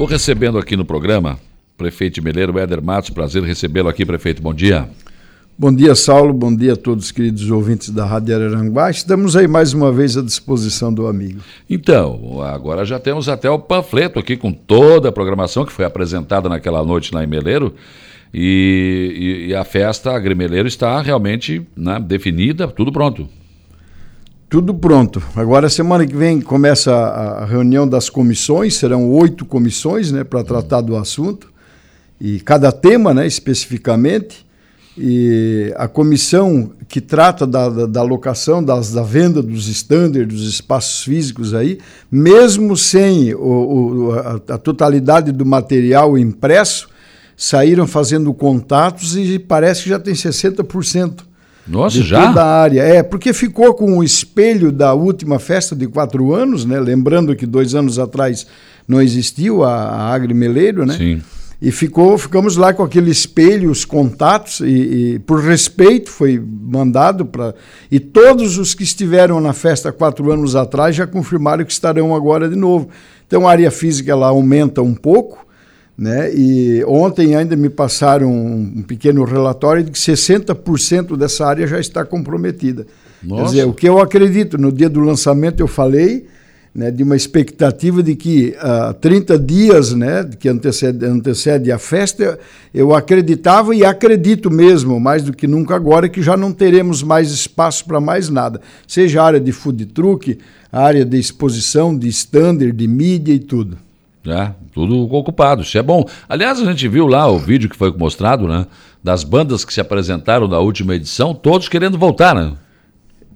Estou recebendo aqui no programa prefeito Meleiro, Éder Matos. Prazer recebê-lo aqui, prefeito. Bom dia. Bom dia, Saulo. Bom dia a todos os queridos ouvintes da Rádio Araranguá. Estamos aí mais uma vez à disposição do amigo. Então, agora já temos até o panfleto aqui com toda a programação que foi apresentada naquela noite lá em Meleiro. E, e, e a festa Agrimeleiro está realmente né, definida, tudo pronto. Tudo pronto. Agora, semana que vem, começa a, reunião das comissões, serão oito comissões né, para tratar do assunto, e cada tema né, especificamente. E a comissão que trata da, da, da alocação, das, da venda dos estándares, dos espaços físicos aí, mesmo sem o, o, a, a totalidade do material impresso, saíram fazendo contatos e parece que já tem 60%. Nossa, de já? toda a área. É, porque ficou com o espelho da última festa de quatro anos, né? Lembrando que dois anos atrás não existiu a, a Agri Meleiro, né? Sim. E ficou, ficamos lá com aquele espelho, os contatos, e, e por respeito foi mandado para. E todos os que estiveram na festa quatro anos atrás já confirmaram que estarão agora de novo. Então a área física ela aumenta um pouco, né? E ontem ainda me passaram um pequeno relatório de que 60% dessa área já está comprometida. Nossa. Quer dizer, o que eu acredito, no dia do lançamento eu falei né, de uma expectativa de que uh, 30 dias né, que antecede, antecede a festa, eu acreditava e acredito mesmo, mais do que nunca agora, que já não teremos mais espaço para mais nada. Seja a área de food truck, a área de exposição, de standard, de mídia e tudo. É, tudo ocupado, isso é bom. Aliás, a gente viu lá o vídeo que foi mostrado, né? Das bandas que se apresentaram na última edição, todos querendo voltar, né?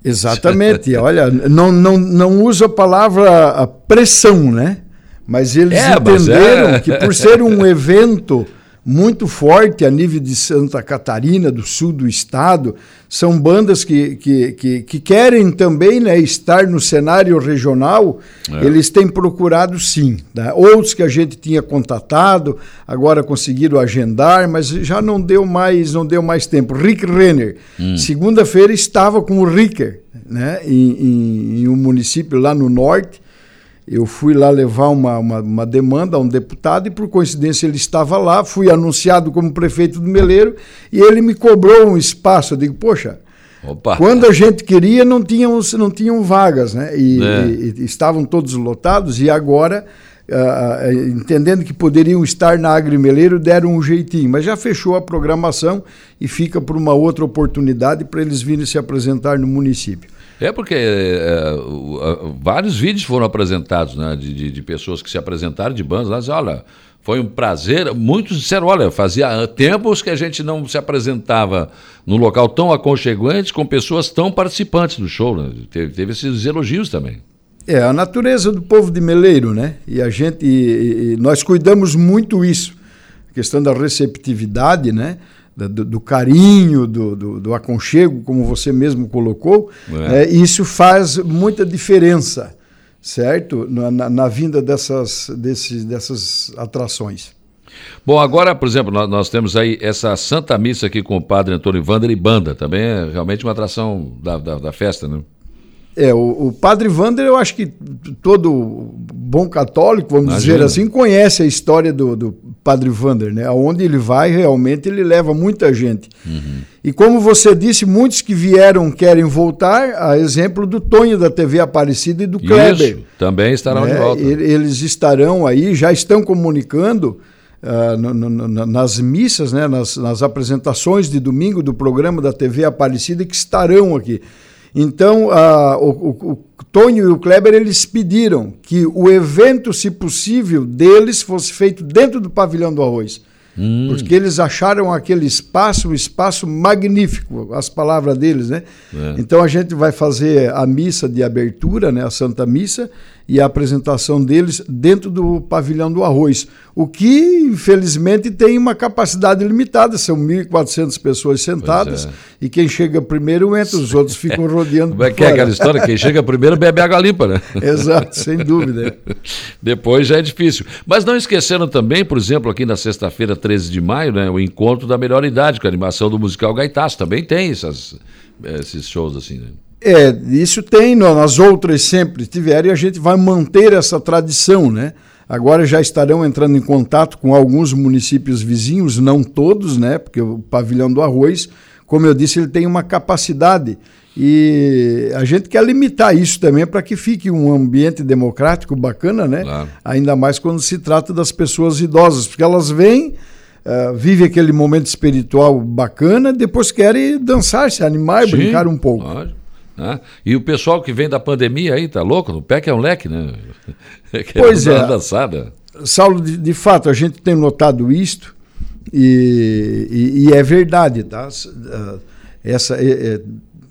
Exatamente. Olha, não, não, não uso a palavra pressão, né? Mas eles É, mas entenderam é. que por ser um evento muito forte a nível de Santa Catarina, do sul do estado, são bandas que, que, que, que querem também né, estar no cenário regional, É. eles têm procurado sim. Né? Outros que a gente tinha contatado, agora conseguiram agendar, mas já não deu mais, não deu mais tempo. Rick Renner, segunda-feira estava com o Ricker, né, em, em, em um município lá no norte, eu fui lá levar uma, uma, uma, demanda a um deputado e, por coincidência, ele estava lá. Fui anunciado como prefeito do Meleiro e ele me cobrou um espaço. Eu digo, poxa, Opa. quando a gente queria, não tinham, não tinham vagas, né? E, É. e- e estavam todos lotados e agora. ah, entendendo que poderiam estar na Agrimeleiro, deram um jeitinho, mas já fechou a programação e fica por uma outra oportunidade para eles virem se apresentar no município. É porque é, vários vídeos foram apresentados, né? De, de, de pessoas que se apresentaram de bandas lá, olha, foi um prazer. Muitos disseram, olha, fazia tempos que a gente não se apresentava num local tão aconchegante com pessoas tão participantes do show. Né? Teve, teve esses elogios também. É a natureza do povo de Meleiro, né? E a gente, e- e nós cuidamos muito isso, a questão da receptividade, né? Do, do carinho, do, do, do aconchego, como você mesmo colocou, É. é, isso faz muita diferença, certo? Na, na- na vinda dessas, desses, dessas atrações. Bom, agora, por exemplo, nós, nós temos aí essa Santa Missa aqui com o padre Antônio Vander e banda. Também é realmente uma atração da, da, da festa, né? É, o, o padre Vander, eu acho que todo bom católico, vamos Imagina. dizer assim, conhece a história do, do padre Vander, né? Aonde ele vai, realmente ele leva muita gente. E como você disse, muitos que vieram querem voltar, a exemplo do Tonho da TV Aparecida e do Kleber. Isso, também estarão de né? volta. Eles estarão aí, já estão comunicando no- no- no- nas missas, né? nas, nas apresentações de domingo do programa da TV Aparecida que estarão aqui. Então, ah, o, o- o Tonho e o Kleber eles pediram que o evento, se possível, deles fosse feito dentro do pavilhão do arroz. Hum. Porque eles acharam aquele espaço um espaço magnífico, as palavras deles, né? É. Então a gente vai fazer a missa de abertura, né, a Santa Missa, e a apresentação deles dentro do pavilhão do arroz. O que, infelizmente, tem uma capacidade limitada, são 1.400 pessoas sentadas, é. e quem chega primeiro entra, os outros ficam rodeando Como é que é aquela história? Quem chega primeiro bebe água limpa, né? Exato, sem dúvida. Depois já é difícil. Mas não esqueceram também, por exemplo, aqui na sexta-feira, 13 de maio, né, o encontro da melhor idade, com a animação do musical Gaitaço. Também tem essas, esses shows assim. Né? É, isso tem, nas outras sempre tiveram e a gente vai manter essa tradição, né? Agora já estarão entrando em contato com alguns municípios vizinhos, não todos, né? Porque o pavilhão do arroz, como eu disse, ele tem uma capacidade e a gente quer limitar isso também para que fique um ambiente democrático bacana, né? Claro. Ainda mais quando se trata das pessoas idosas, porque elas vêm, uh, vivem aquele momento espiritual bacana, depois querem dançar, se animar e Sim, brincar um pouco. Né? E o pessoal que vem da pandemia aí, tá louco? O pé que é um leque, né? pois é. Dançada. Saulo, de, de, fato, a gente tem notado isto e, e, e é verdade, tá? Essa. É, é,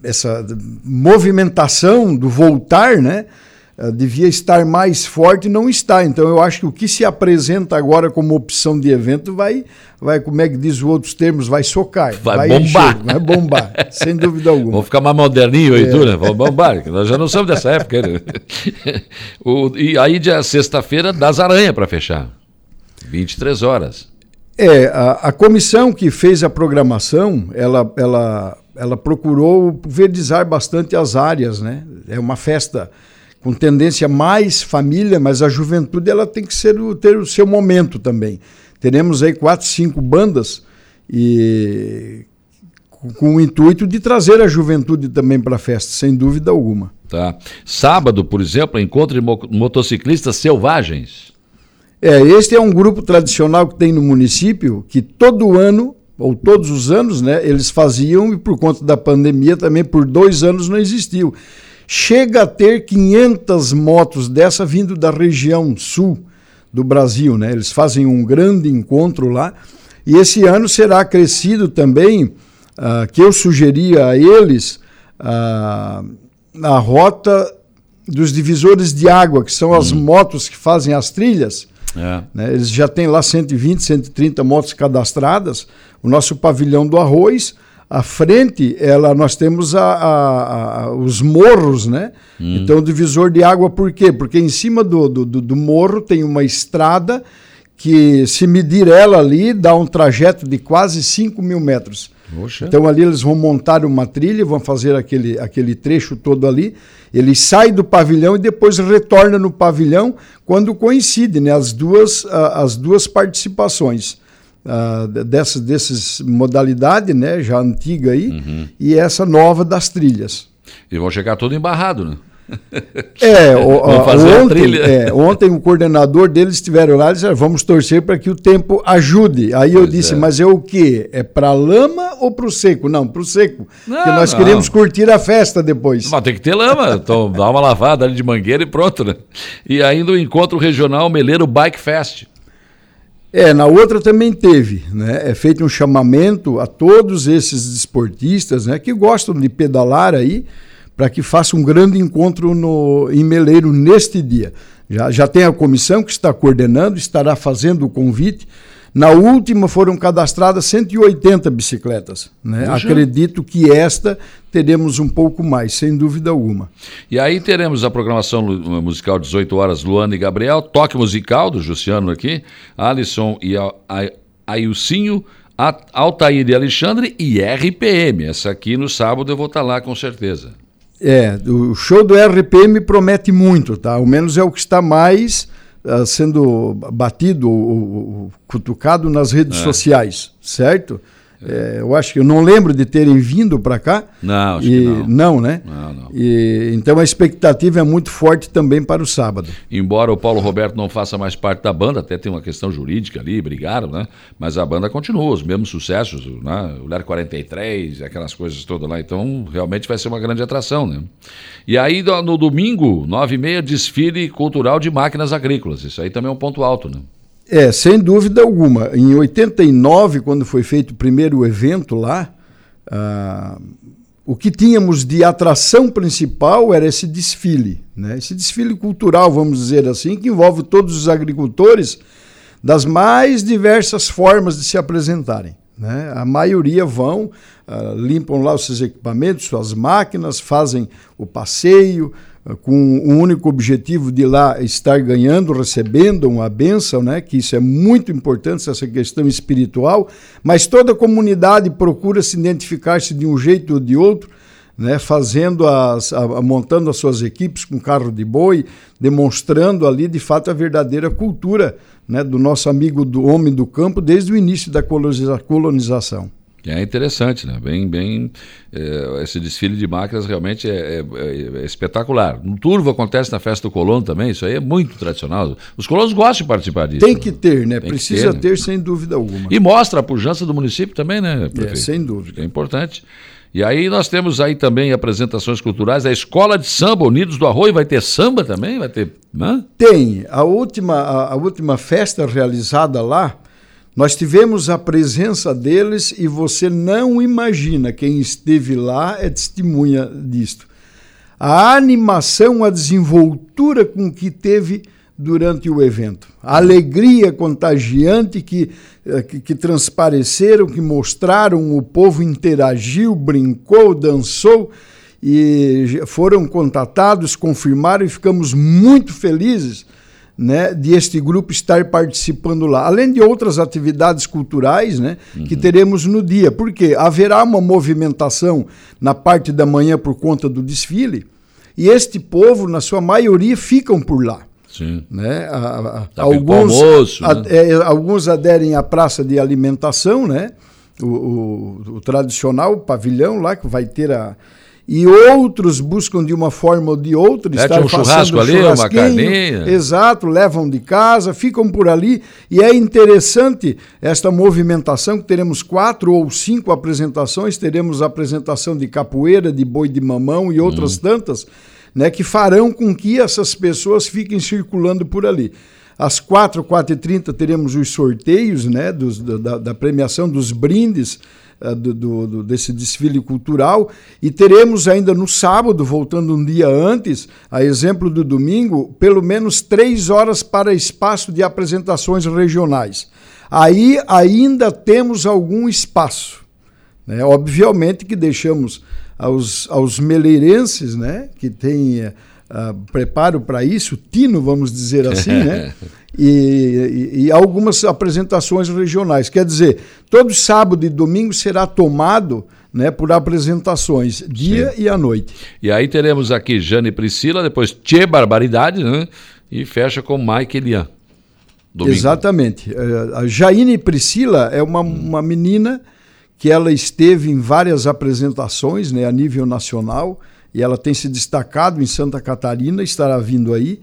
essa movimentação do voltar, né? Uh, devia estar mais forte e não está. Então eu acho que o que se apresenta agora como opção de evento vai, vai como é que diz os outros termos, vai socar. Vai, vai bombar. Encher, vai bombar, sem dúvida alguma. Vamos ficar mais moderninho aí, é. tu, né? Vamos bombar, nós já não somos dessa época. Né? o, e aí, dia sexta-feira, das aranhas para fechar. 23 horas. É, a, a comissão que fez a programação, ela, ela ela procurou verdizar bastante as áreas, né? É uma festa com tendência mais família, mas a juventude ela tem que ser o, ter o seu momento também. Teremos aí quatro, cinco bandas e com o intuito de trazer a juventude também para a festa, sem dúvida alguma. Tá. Sábado, por exemplo, encontro de motociclistas selvagens. É, este é um grupo tradicional que tem no município que todo ano ou todos os anos, né, eles faziam e por conta da pandemia também por dois anos não existiu. Chega a ter 500 motos dessa vindo da região sul do Brasil, né? Eles fazem um grande encontro lá e esse ano será acrescido também uh, que eu sugeria a eles uh, a rota dos divisores de água, que são as hum. motos que fazem as trilhas. É. Né? Eles já têm lá 120, 130 motos cadastradas. O nosso pavilhão do arroz, à frente, ela, nós temos a, a, a os morros, né? Hum. Então, o divisor de água, por quê? Porque em cima do, do, do morro tem uma estrada que, se medir ela ali, dá um trajeto de quase 5 mil metros. Oxa. Então ali eles vão montar uma trilha, vão fazer aquele, aquele trecho todo ali. Ele sai do pavilhão e depois retorna no pavilhão quando coincide né, as, duas, as duas participações. Uh, dessas, dessas modalidades, né, já antiga aí, uhum. e essa nova das trilhas. E vão chegar todo embarrado, né? É, o, ontem, é, ontem o coordenador deles estiveram lá e disseram, vamos torcer para que o tempo ajude. Aí pois eu disse, é. mas é o quê? É para lama ou para o seco? Não, para o seco. Não, porque nós não. queremos curtir a festa depois. Mas tem que ter lama, então dá uma lavada ali de mangueira e pronto, né? E ainda o encontro regional Meleiro Bike Fest. É, na outra também teve, né? É feito um chamamento a todos esses esportistas, né, que gostam de pedalar aí, para que faça um grande encontro no, em Meleiro neste dia. Já, já tem a comissão que está coordenando, estará fazendo o convite. Na última foram cadastradas 180 bicicletas. Né? Acredito que esta teremos um pouco mais, sem dúvida alguma. E aí teremos a programação musical 18 horas, Luana e Gabriel, toque musical do Jussiano aqui, Alisson e Ailcinho, Altair e Alexandre e RPM. Essa aqui no sábado eu vou estar lá com certeza. É, o show do RPM promete muito, tá? Ao menos é o que está mais uh, sendo batido ou, cutucado nas redes é. sociais, certo? É, eu acho que eu não lembro de terem vindo para cá. Não, acho e, que não. Não, né? Não, não. E, então a expectativa é muito forte também para o sábado. Embora o Paulo Roberto não faça mais parte da banda, até tem uma questão jurídica ali, brigaram, né? Mas a banda continua, os mesmos sucessos, né? O Ler 43, aquelas coisas todas lá. Então realmente vai ser uma grande atração, né? E aí no domingo, nove e meia, desfile cultural de máquinas agrícolas. Isso aí também é um ponto alto, né? É, sem dúvida alguma. Em 89, quando foi feito o primeiro evento lá, ah, o que tínhamos de atração principal era esse desfile, né? esse desfile cultural, vamos dizer assim, que envolve todos os agricultores das mais diversas formas de se apresentarem. Né? A maioria vão, uh, limpam lá os seus equipamentos, suas máquinas, fazem o passeio, com o único objetivo de lá estar ganhando, recebendo uma benção, né? que isso é muito importante, essa questão espiritual, mas toda a comunidade procura se identificar-se de um jeito ou de outro, né, fazendo as, a, montando as suas equipes com carro de boi, demonstrando ali de fato a verdadeira cultura né, do nosso amigo do homem do campo desde o início da colonização. É interessante, né? Bem, bem, é, esse desfile de máquinas realmente é, é, é, espetacular. No Turvo acontece na festa do colono também, isso aí é muito tradicional. Os colonos gostam de participar disso. Tem que né? ter, né? Tem Precisa ter, né? ter, sem dúvida alguma. E mostra a pujança do município também, né? É, sem dúvida. É importante. E aí nós temos aí também apresentações culturais. A Escola de Samba Unidos do Arroio vai ter samba também? Vai ter. Hã? Tem. A última, a, a última festa realizada lá nós tivemos a presença deles e você não imagina, quem esteve lá é testemunha disto. A animação, a desenvoltura com que teve durante o evento. A alegria contagiante que, eh, que, que, transpareceram, que mostraram, o povo interagiu, brincou, dançou e foram contatados, confirmaram e ficamos muito felizes né, de este grupo estar participando lá, além de outras atividades culturais né, uhum. que teremos no dia, porque haverá uma movimentação na parte da manhã por conta do desfile, e este povo, na sua maioria, ficam por lá. Sim. Né? A, a, alguns, almoço, a, né? é, alguns aderem à praça de alimentação, né? o, o, o tradicional pavilhão lá, que vai ter a, e outros buscam de uma forma ou de outra Mete estar um churrasco ali, uma carninha. Exato, levam de casa, ficam por ali e é interessante esta movimentação que teremos quatro ou cinco apresentações, teremos apresentação de capoeira, de boi de mamão e outras hum. tantas, né, que farão com que essas pessoas fiquem circulando por ali. Às quatro, quatro e trinta teremos os sorteios né, dos, da, da premiação dos brindes do, do, desse desfile cultural e teremos ainda no sábado, voltando um dia antes, a exemplo do domingo, pelo menos três horas para espaço de apresentações regionais. Aí ainda temos algum espaço. Né? Obviamente que deixamos aos, aos meleirenses, né, que têm uh, preparo para isso, tino, vamos dizer assim, né? E, e, e, algumas apresentações regionais. Quer dizer, todo sábado e domingo será tomado né, por apresentações, dia Sim. e à noite. E aí teremos aqui Jane e Priscila, depois Tchê Barbaridade, né? E fecha com Mike Elian. Domingo. Exatamente. Uh, a Jaine Priscila é uma, hum. uma menina que ela esteve em várias apresentações né, a nível nacional e ela tem se destacado em Santa Catarina, estará vindo aí.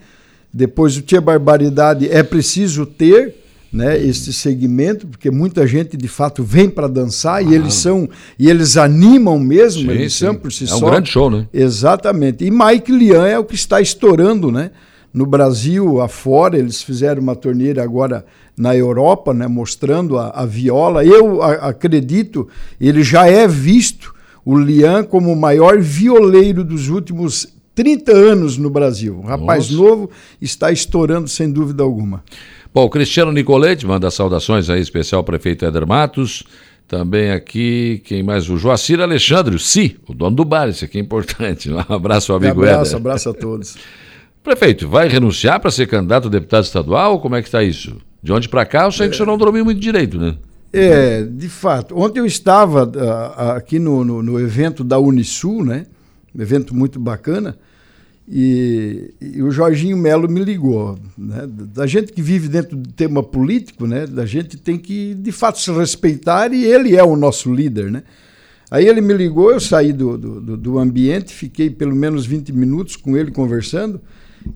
Depois o Tia Barbaridade é preciso ter né, este segmento, porque muita gente de fato vem para dançar ah. e eles são e eles animam mesmo, sim, eles sim. são por si é só. É um grande show, né? Exatamente. E Mike Lian é o que está estourando, né? No Brasil, afora, eles fizeram uma torneira agora na Europa, né, mostrando a, a viola. Eu a, acredito, ele já é visto o Lian como o maior violeiro dos últimos 30 anos no Brasil. Um rapaz Nossa. novo está estourando sem dúvida alguma. Bom, o Cristiano Nicolete manda saudações aí, especial prefeito Éder Matos. Também aqui, quem mais? O Joacir Alexandre, o Si, o dono do bar, esse aqui é importante. Um abraço amigo Éder. Abraço, abraço a todos. Prefeito, vai renunciar para ser candidato a deputado estadual? Como é que está isso? De onde para cá, eu sei que o senhor não dormiu muito direito, né? É, de fato. Ontem eu estava uh, aqui no, no, no, evento da Unisul, né? Um evento muito bacana, e, e o Jorginho Melo me ligou. Né? Da gente que vive dentro do tema político, né? Da gente tem que, de fato, se respeitar e ele é o nosso líder, né? Aí ele me ligou, eu saí do, do, do ambiente, fiquei pelo menos 20 minutos com ele conversando.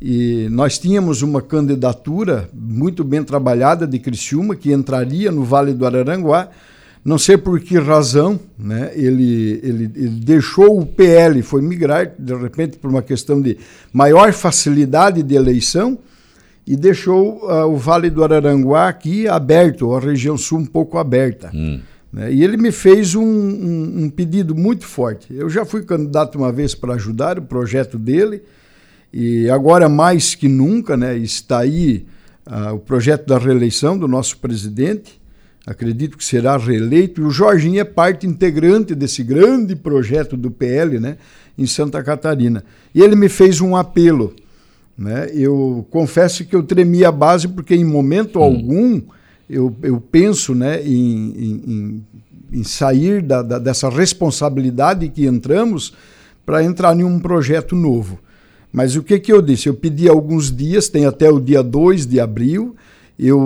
E nós tínhamos uma candidatura muito bem trabalhada de Criciúma, que entraria no Vale do Araranguá. Não sei por que razão, né? ele, ele, ele deixou o PL, foi migrar, de repente, por uma questão de maior facilidade de eleição, e deixou uh, o Vale do Araranguá aqui aberto, a região sul um pouco aberta. Hum. Né? E ele me fez um, um, um pedido muito forte. Eu já fui candidato uma vez para ajudar o projeto dele, e agora, mais que nunca, né, está aí uh, o projeto da reeleição do nosso presidente. Acredito que será reeleito. E o Jorginho é parte integrante desse grande projeto do PL né, em Santa Catarina. E ele me fez um apelo. Né? Eu confesso que eu tremi a base, porque em momento hum. algum eu, eu penso né, em, em, em sair da, da, dessa responsabilidade que entramos para entrar em um projeto novo. Mas o que, que eu disse? Eu pedi alguns dias, tem até o dia 2 de abril. Eu,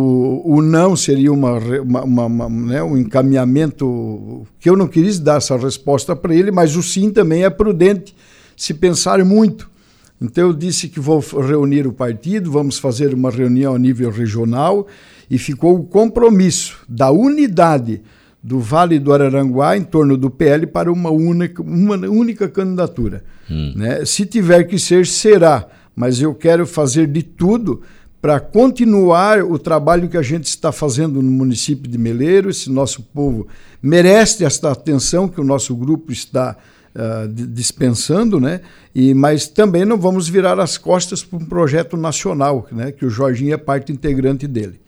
o não seria uma, uma, uma, né, um encaminhamento que eu não quis dar essa resposta para ele, mas o sim também é prudente se pensar muito. Então eu disse que vou reunir o partido, vamos fazer uma reunião a nível regional e ficou o compromisso da unidade do Vale do Araranguá em torno do PL para uma única, uma única candidatura. Hum. Né? Se tiver que ser, será. Mas eu quero fazer de tudo para continuar o trabalho que a gente está fazendo no município de Meleiro. Esse nosso povo merece esta atenção que o nosso grupo está uh, dispensando, né? E, mas também não vamos virar as costas para um projeto nacional, né? que o Jorginho é parte integrante dele.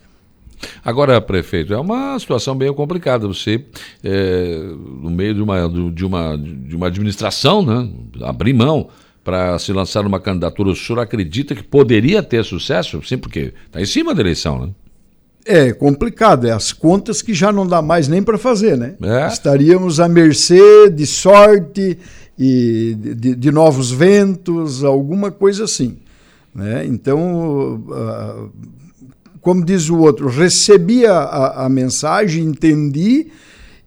Agora, prefeito, é uma situação bem complicada. Você, é, no meio de uma, de, uma, de uma administração, né, abrir mão para se lançar uma candidatura, o senhor acredita que poderia ter sucesso? Sim, porque está em cima da eleição, né? É complicado, é as contas que já não dá mais nem para fazer, né? É. Estaríamos à mercê de sorte e de, de novos ventos, alguma coisa assim. Né? Então, uh, como diz o outro, recebi a, a, mensagem, entendi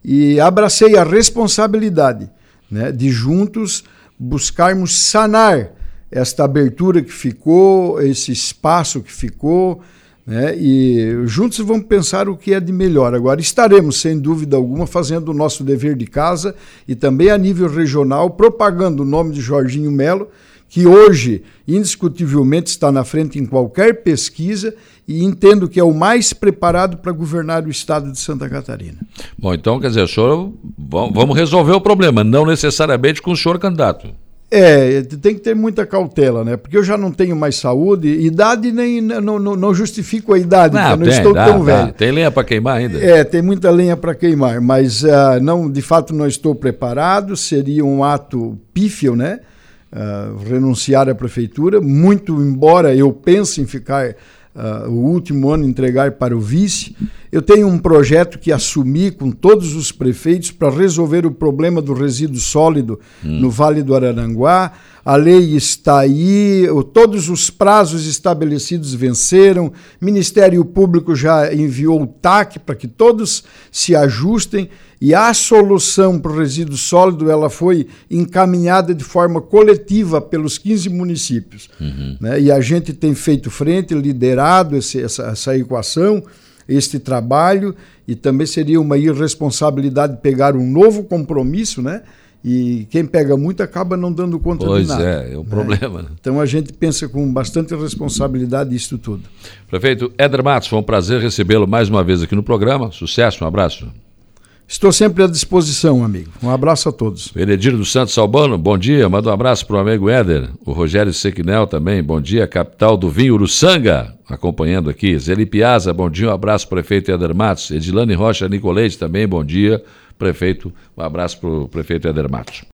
e abracei a responsabilidade né, de juntos buscarmos sanar esta abertura que ficou, esse espaço que ficou, né, e juntos vamos pensar o que é de melhor. Agora, estaremos, sem dúvida alguma, fazendo o nosso dever de casa e também a nível regional, propagando o nome de Jorginho Melo que hoje, indiscutivelmente, está na frente em qualquer pesquisa e entendo que é o mais preparado para governar o estado de Santa Catarina. Bom, então, quer dizer, o senhor, vamos resolver o problema, não necessariamente com o senhor candidato. É, tem que ter muita cautela, né? Porque eu já não tenho mais saúde, idade nem não, não, não justifico a idade, não, não tem, estou dá, tão dá. velho. Tem lenha para queimar ainda? É, tem muita lenha para queimar, mas uh, não, de fato não estou preparado, seria um ato pífio, né? Uh, renunciar à prefeitura, muito embora eu pense em ficar uh, o último ano entregar para o vice. Eu tenho um projeto que assumi com todos os prefeitos para resolver o problema do resíduo sólido hum. no Vale do Araranguá. A lei está aí, todos os prazos estabelecidos venceram, o Ministério Público já enviou o TAC para que todos se ajustem e a solução para o resíduo sólido ela foi encaminhada de forma coletiva pelos 15 municípios. Uhum. Né? E a gente tem feito frente, liderado esse, essa, essa equação, este trabalho, e também seria uma irresponsabilidade pegar um novo compromisso, né? E quem pega muito acaba não dando conta pois de nada. Pois é, é um né? problema. Né? Então a gente pensa com bastante responsabilidade isso tudo. Prefeito Éder Matos, foi um prazer recebê-lo mais uma vez aqui no programa. Sucesso, um abraço. Estou sempre à disposição, amigo. Um abraço a todos. Veredir dos Santos Albano, bom dia. Manda um abraço para o amigo Éder. O Rogério Sequinel também, bom dia. Capital do Vinho Uruçanga, acompanhando aqui. Zeli Piazza, bom dia. Um abraço, prefeito Éder Matos. Edilane Rocha Nicolete também, bom dia. Prefeito, um abraço para o prefeito Éder Matos.